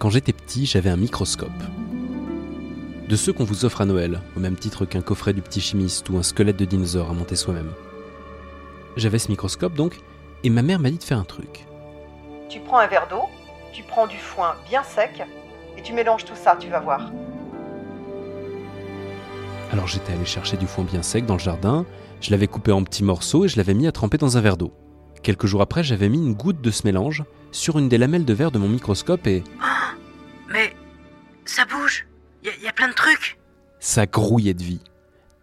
Quand j'étais petit, j'avais un microscope. De ceux qu'on vous offre à Noël, au même titre qu'un coffret du petit chimiste ou un squelette de dinosaure à monter soi-même. J'avais ce microscope donc, et ma mère m'a dit de faire un truc. Tu prends un verre d'eau, tu prends du foin bien sec, et tu mélanges tout ça, tu vas voir. Alors j'étais allé chercher du foin bien sec dans le jardin, je l'avais coupé en petits morceaux et je l'avais mis à tremper dans un verre d'eau. Quelques jours après, j'avais mis une goutte de ce mélange sur une des lamelles de verre de mon microscope et Mais ça bouge. Il y, a plein de trucs. ça grouillait de vie.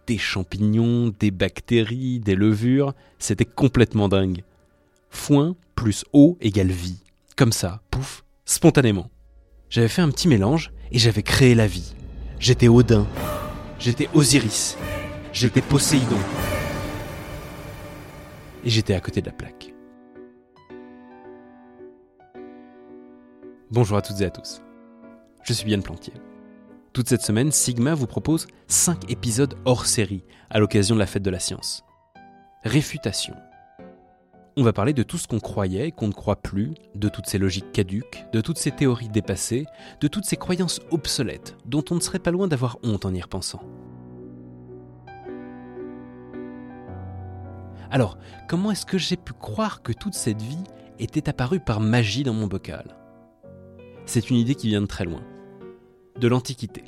Des champignons, des bactéries, des levures, c'était complètement dingue. Foin plus eau égale vie. Comme ça, pouf, spontanément. J'avais fait un petit mélange et j'avais créé la vie. J'étais Odin. J'étais Osiris. J'étais Poséidon. Et j'étais à côté de la plaque. Bonjour à toutes et à tous. Je suis Yann Plantier. Toute cette semaine, Sigma vous propose 5 épisodes hors série à l'occasion de la fête de la science. Réfutation. On va parler de tout ce qu'on croyait et qu'on ne croit plus, de toutes ces logiques caduques, de toutes ces théories dépassées, de toutes ces croyances obsolètes dont on ne serait pas loin d'avoir honte en y repensant. Alors, comment est-ce que j'ai pu croire que toute cette vie était apparue par magie dans mon bocal? C'est une idée qui vient de très loin, de l'Antiquité.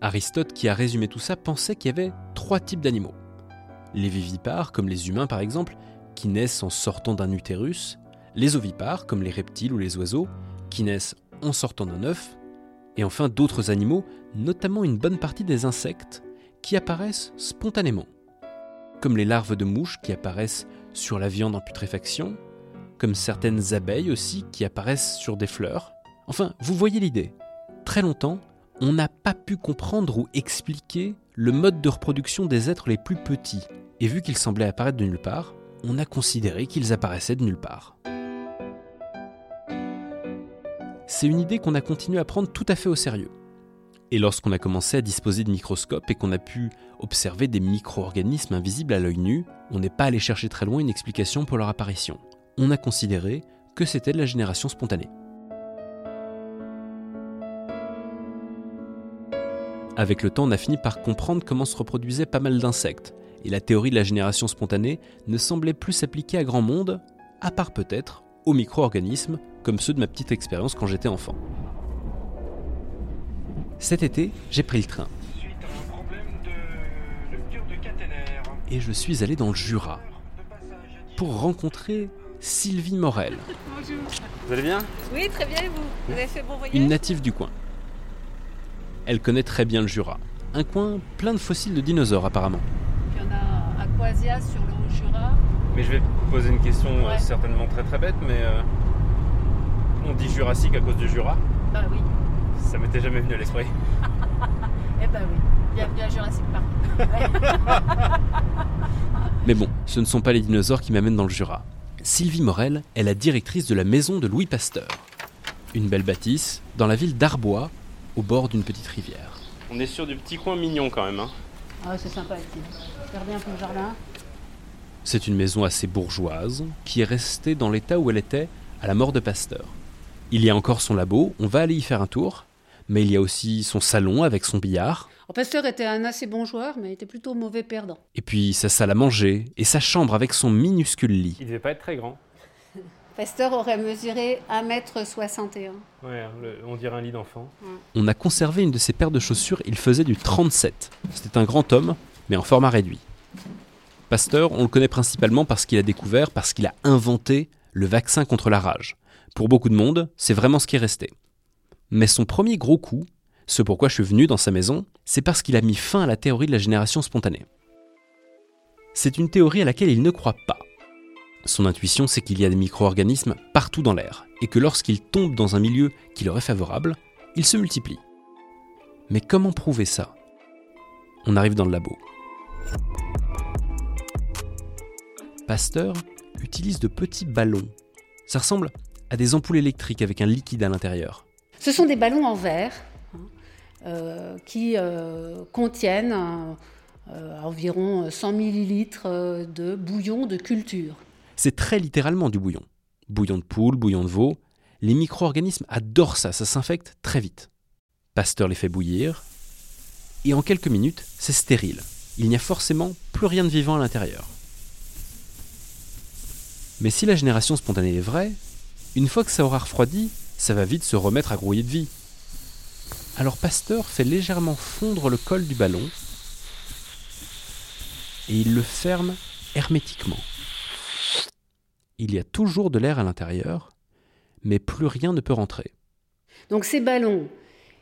Aristote, qui a résumé tout ça, pensait qu'il y avait trois types d'animaux. Les vivipares, comme les humains par exemple, qui naissent en sortant d'un utérus, les ovipares, comme les reptiles ou les oiseaux, qui naissent en sortant d'un œuf, et enfin d'autres animaux, notamment une bonne partie des insectes, qui apparaissent spontanément comme les larves de mouches qui apparaissent sur la viande en putréfaction, comme certaines abeilles aussi qui apparaissent sur des fleurs. Enfin, vous voyez l'idée. Très longtemps, on n'a pas pu comprendre ou expliquer le mode de reproduction des êtres les plus petits, et vu qu'ils semblaient apparaître de nulle part, on a considéré qu'ils apparaissaient de nulle part. C'est une idée qu'on a continué à prendre tout à fait au sérieux. Et lorsqu'on a commencé à disposer de microscopes et qu'on a pu observer des micro-organismes invisibles à l'œil nu, on n'est pas allé chercher très loin une explication pour leur apparition. On a considéré que c'était de la génération spontanée. Avec le temps, on a fini par comprendre comment se reproduisaient pas mal d'insectes, et la théorie de la génération spontanée ne semblait plus s'appliquer à grand monde, à part peut-être aux micro-organismes, comme ceux de ma petite expérience quand j'étais enfant. Cet été, j'ai pris le train. Et je suis allé dans le Jura pour rencontrer Sylvie Morel, Vous allez bien? Oui, très bien, et vous? Vous avez fait bon voyage? une native du coin. Elle connaît très bien le Jura, un coin plein de fossiles de dinosaures apparemment. Puis on a Aquasia sur le Haut-Jura. Mais je vais vous poser une question euh, Ouais. certainement très très bête, mais euh, on dit Jurassique à cause du Jura. Bah oui, Ça m'était jamais venu à l'esprit. eh bah oui. Bienvenue à Jurassic Park. Mais bon, ce ne sont pas les dinosaures qui m'amènent dans le Jura. Sylvie Morel est la directrice de la maison de Louis Pasteur. Une belle bâtisse dans la ville d'Arbois, au bord d'une petite rivière. On est sur du petit coin mignon quand même. Hein. Ah, c'est sympa ici. Regardez un peu le jardin. C'est une maison assez bourgeoise qui est restée dans l'état où elle était à la mort de Pasteur. Il y a encore son labo, on va aller y faire un tour, mais il y a aussi son salon avec son billard, Alors, Pasteur était un assez bon joueur, mais était plutôt mauvais perdant. et puis sa salle à manger et sa chambre avec son minuscule lit. Il devait pas être très grand. Pasteur aurait mesuré 1m61. Ouais, le- on dirait un lit d'enfant. On a conservé une de ses paires de chaussures, il faisait du 37. C'était un grand homme, mais en format réduit. Pasteur, on le connaît principalement parce qu'il a découvert, parce qu'il a inventé le vaccin contre la rage. Pour beaucoup de monde, c'est vraiment ce qui est resté. Mais son premier gros coup, ce pourquoi je suis venu dans sa maison, c'est parce qu'il a mis fin à la théorie de la génération spontanée. C'est une théorie à laquelle il ne croit pas. Son intuition, c'est qu'il y a des micro-organismes partout dans l'air, et que lorsqu'ils tombent dans un milieu qui leur est favorable, ils se multiplient. Mais comment prouver ça? On arrive dans le labo. Pasteur utilise de petits ballons. Ça ressemble à des ampoules électriques avec un liquide à l'intérieur. Ce sont des ballons en verre hein, euh, qui euh, contiennent euh, environ 100 millilitres de bouillon de culture. C'est très littéralement du bouillon. Bouillon de poule, bouillon de veau. Les micro-organismes adorent ça, ça s'infecte très vite. Pasteur les fait bouillir, et en quelques minutes, c'est stérile. Il n'y a forcément plus rien de vivant à l'intérieur. Mais si la génération spontanée est vraie, une fois que ça aura refroidi, ça va vite se remettre à grouiller de vie. Alors Pasteur fait légèrement fondre le col du ballon et il le ferme hermétiquement. Il y a toujours de l'air à l'intérieur, mais plus rien ne peut rentrer. Donc ces ballons,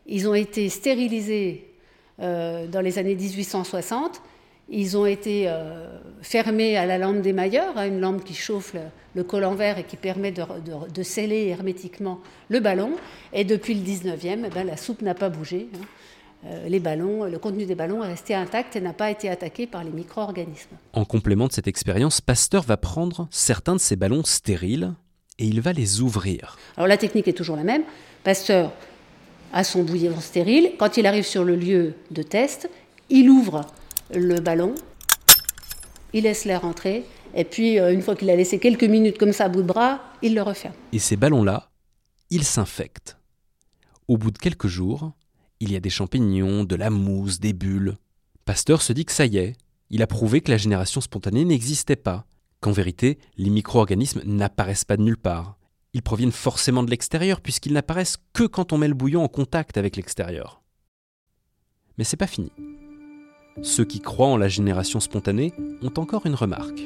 ils ont été stérilisés euh, dans les années 1860. Ils ont été euh, fermés à la lampe d'émailleur, hein, une lampe qui chauffe le, le collant vert et qui permet de sceller hermétiquement le ballon. Et depuis le 19e, eh ben, la soupe n'a pas bougé. hein. Euh, les ballons, le contenu des ballons est resté intact et n'a pas été attaqué par les micro-organismes. En complément de cette expérience, Pasteur va prendre certains de ces ballons stériles et il va les ouvrir. Alors la technique est toujours la même. Pasteur a son bouillon stérile. Quand il arrive sur le lieu de test, il ouvre le ballon, il laisse l'air entrer, et puis euh, une fois qu'il a laissé quelques minutes comme ça à bout de bras, il le referme. Et ces ballons-là, ils s'infectent. Au bout de quelques jours, il y a des champignons, de la mousse, des bulles. Pasteur se dit que ça y est, il a prouvé que la génération spontanée n'existait pas, qu'en vérité, les micro-organismes n'apparaissent pas de nulle part. Ils proviennent forcément de l'extérieur puisqu'ils n'apparaissent que quand on met le bouillon en contact avec l'extérieur. Mais c'est pas fini. Ceux qui croient en la génération spontanée ont encore une remarque.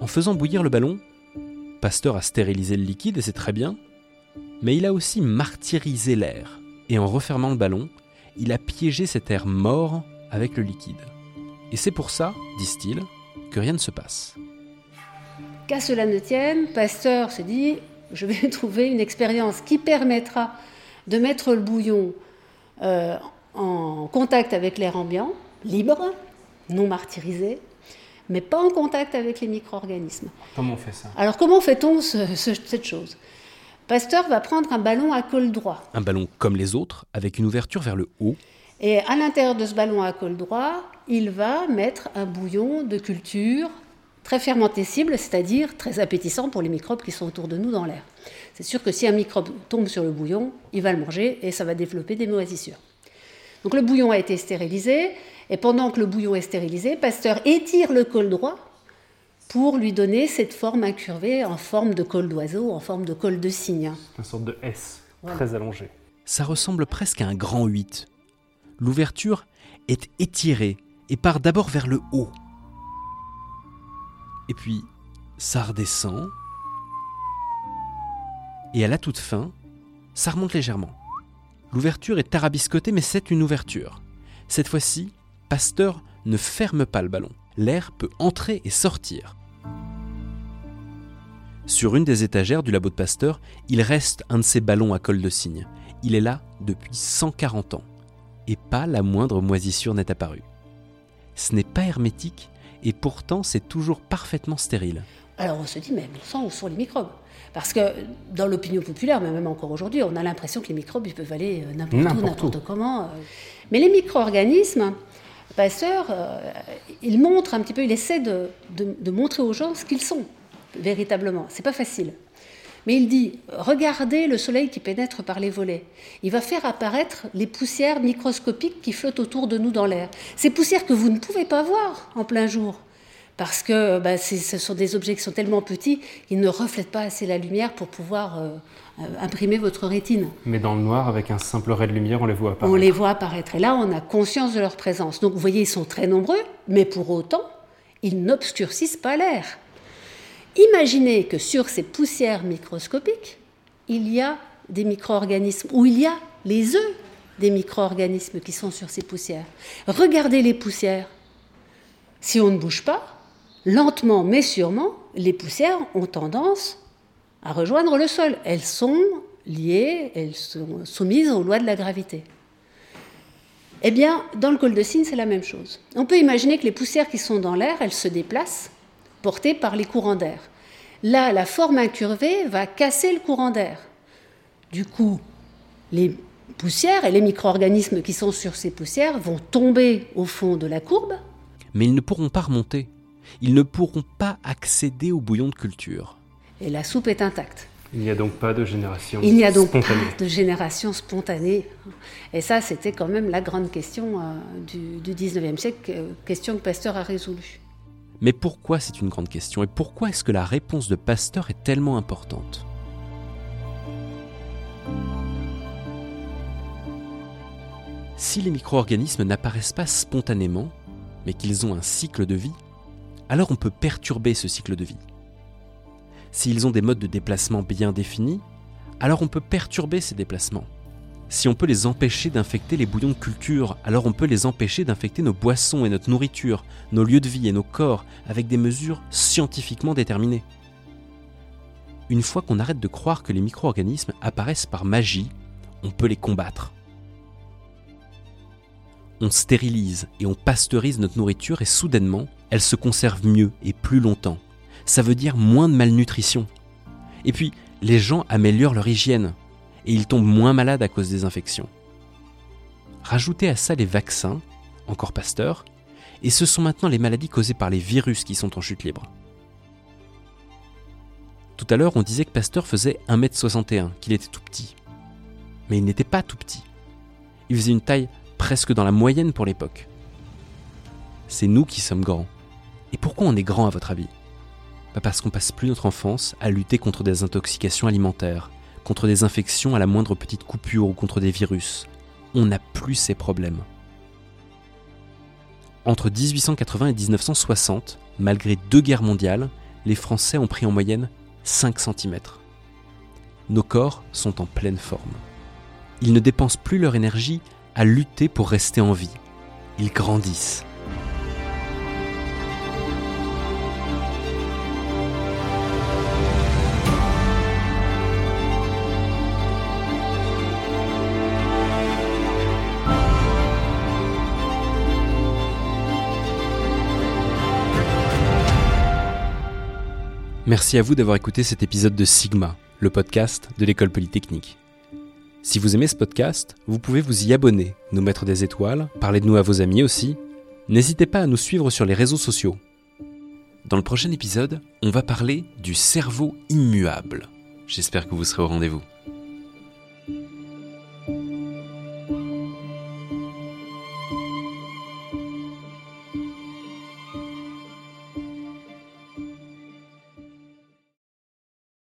En faisant bouillir le ballon, Pasteur a stérilisé le liquide et c'est très bien, mais il a aussi martyrisé l'air. Et en refermant le ballon, il a piégé cet air mort avec le liquide. Et c'est pour ça, disent-ils, que rien ne se passe. Qu'à cela ne tienne, Pasteur se dit je vais trouver une expérience qui permettra de mettre le bouillon euh, en contact avec l'air ambiant, libre, non martyrisé, mais pas en contact avec les micro-organismes. Comment on fait ça? Alors comment fait-on ce- ce- cette chose? Pasteur va prendre un ballon à col droit. Un ballon comme les autres, avec une ouverture vers le haut, Et à l'intérieur de ce ballon à col droit, il va mettre un bouillon de culture très fermentescible, c'est-à-dire très appétissant pour les microbes qui sont autour de nous dans l'air. C'est sûr que si un microbe tombe sur le bouillon, il va le manger et ça va développer des moisissures. Donc le bouillon a été stérilisé, et pendant que le bouillon est stérilisé, Pasteur étire le col droit pour lui donner cette forme incurvée en forme de col d'oiseau, en forme de col de cygne. Une sorte de S, Voilà. très allongé. ça ressemble presque à un grand 8. L'ouverture est étirée et part d'abord vers le haut. Et puis, ça redescend. Et à la toute fin, ça remonte légèrement. L'ouverture est tarabiscotée, mais c'est une ouverture. Cette fois-ci, Pasteur ne ferme pas le ballon. L'air peut entrer et sortir. Sur une des étagères du labo de Pasteur, il reste un de ces ballons à col de cygne. Il est là depuis 140 ans. Et pas la moindre moisissure n'est apparue. Ce n'est pas hermétique et pourtant c'est toujours parfaitement stérile. Alors on se dit, mais bon sang, où sont les microbes? Parce que dans l'opinion populaire, mais même encore aujourd'hui, on a l'impression que les microbes, ils peuvent aller euh, n'importe où, N'importe comment. euh. Mais les micro-organismes, Pasteur, euh, il montre un petit peu, il essaie de, de- de montrer aux gens ce qu'ils sont, véritablement. C'est pas facile. Mais il dit, regardez le soleil qui pénètre par les volets. Il va faire apparaître les poussières microscopiques qui flottent autour de nous dans l'air. Ces poussières que vous ne pouvez pas voir en plein jour. Parce que bah, c'est- ce sont des objets qui sont tellement petits qu'ils ne reflètent pas assez la lumière pour pouvoir euh, euh, imprimer votre rétine. Mais dans le noir, avec un simple ray de lumière, on les voit On apparaître. les voit apparaître. Et là, on a conscience de leur présence. Donc, vous voyez, ils sont très nombreux, mais pour autant, ils n'obscurcissent pas l'air. Imaginez que sur ces poussières microscopiques, il y a des micro-organismes, ou il y a les œufs des micro-organismes qui sont sur ces poussières. Regardez les poussières. Si on ne bouge pas, lentement mais sûrement, les poussières ont tendance à rejoindre le sol. Elles sont liées, elles sont soumises aux lois de la gravité. Eh bien, dans le col de cygne, c'est la même chose. On peut imaginer que les poussières qui sont dans l'air, elles se déplacent, portées par les courants d'air. Là, la forme incurvée va casser le courant d'air. Du coup, les poussières et les micro-organismes qui sont sur ces poussières vont tomber au fond de la courbe, Mais ils ne pourront pas remonter. Ils ne pourront pas accéder au bouillon de culture. Et la soupe est intacte. Il n'y a donc pas de génération Il n'y a donc spontanée. pas de génération spontanée. Et ça, c'était quand même la grande question euh, du, du 19e siècle, euh, question que Pasteur a résolue. Mais pourquoi c'est une grande question et pourquoi est-ce que la réponse de Pasteur est tellement importante? Si les micro-organismes n'apparaissent pas spontanément, mais qu'ils ont un cycle de vie, alors on peut perturber ce cycle de vie. S'ils ont des modes de déplacement bien définis, alors on peut perturber ces déplacements. Si on peut les empêcher d'infecter les bouillons de culture, alors on peut les empêcher d'infecter nos boissons et notre nourriture, nos lieux de vie et nos corps avec des mesures scientifiquement déterminées. Une fois qu'on arrête de croire que les micro-organismes apparaissent par magie, on peut les combattre. On stérilise et on pasteurise notre nourriture et soudainement, elle se conserve mieux et plus longtemps. Ça veut dire moins de malnutrition. Et puis, les gens améliorent leur hygiène et ils tombent moins malades à cause des infections. Rajoutez à ça les vaccins, encore Pasteur, et ce sont maintenant les maladies causées par les virus qui sont en chute libre. Tout à l'heure, on disait que Pasteur faisait 1m61, qu'il était tout petit. Mais il n'était pas tout petit. Il faisait une taille presque dans la moyenne pour l'époque. C'est nous qui sommes grands. Et pourquoi on est grand à votre avis? Bah Parce qu'on passe plus notre enfance à lutter contre des intoxications alimentaires, contre des infections à la moindre petite coupure ou contre des virus. On n'a plus ces problèmes. Entre 1880 et 1960, malgré deux guerres mondiales, les Français ont pris en moyenne 5 cm. Nos corps sont en pleine forme. Ils ne dépensent plus leur énergie à lutter pour rester en vie. Ils grandissent. Merci à vous d'avoir écouté cet épisode de Sigma, le podcast de l'école polytechnique. Si vous aimez ce podcast, vous pouvez vous y abonner, nous mettre des étoiles, parler de nous à vos amis aussi. N'hésitez pas à nous suivre sur les réseaux sociaux. Dans le prochain épisode, on va parler du cerveau immuable. J'espère que vous serez au rendez-vous.